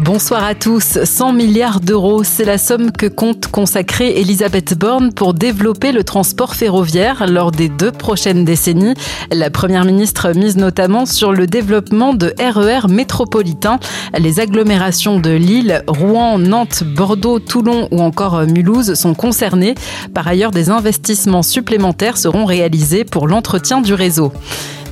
Bonsoir à tous. 100 milliards d'euros, c'est la somme que compte consacrer Elisabeth Borne pour développer le transport ferroviaire lors des deux prochaines décennies. La première ministre mise notamment sur le développement de RER métropolitains. Les agglomérations de Lille, Rouen, Nantes, Bordeaux, Toulon ou encore Mulhouse sont concernées. Par ailleurs, des investissements supplémentaires seront réalisés pour l'entretien du réseau.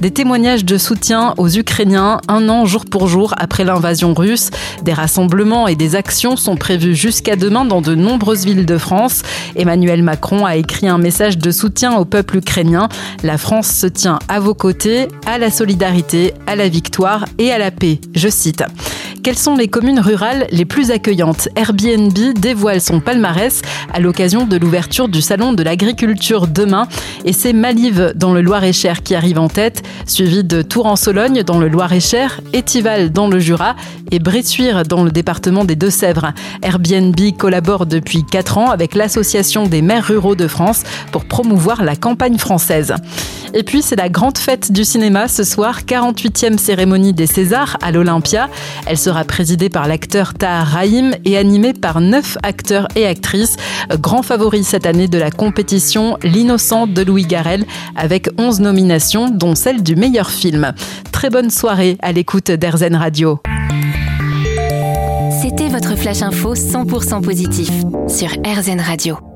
Des témoignages de soutien aux Ukrainiens un an jour pour jour après l'invasion russe. Des rassemblements et des actions sont prévus jusqu'à demain dans de nombreuses villes de France. Emmanuel Macron a écrit un message de soutien au peuple ukrainien. La France se tient à vos côtés, à la solidarité, à la victoire et à la paix. Je cite. Quelles sont les communes rurales les plus accueillantes Airbnb dévoile son palmarès à l'occasion de l'ouverture du Salon de l'agriculture demain. Et c'est Malive dans le Loir-et-Cher qui arrive en tête, suivi de Tours en Sologne dans le Loir-et-Cher, Étival dans le Jura et Bressuire dans le département des Deux-Sèvres. Airbnb collabore depuis 4 ans avec l'Association des maires ruraux de France pour promouvoir la campagne française. Et puis, c'est la grande fête du cinéma ce soir, 48e cérémonie des Césars à l'Olympia. Elle sera présidée par l'acteur Tahar Rahim et animée par neuf acteurs et actrices. Grand favori cette année de la compétition, L'innocent de Louis Garrel, avec 11 nominations, dont celle du meilleur film. Très bonne soirée à l'écoute d'Airzen Radio. C'était votre flash info 100% positif sur RZN Radio.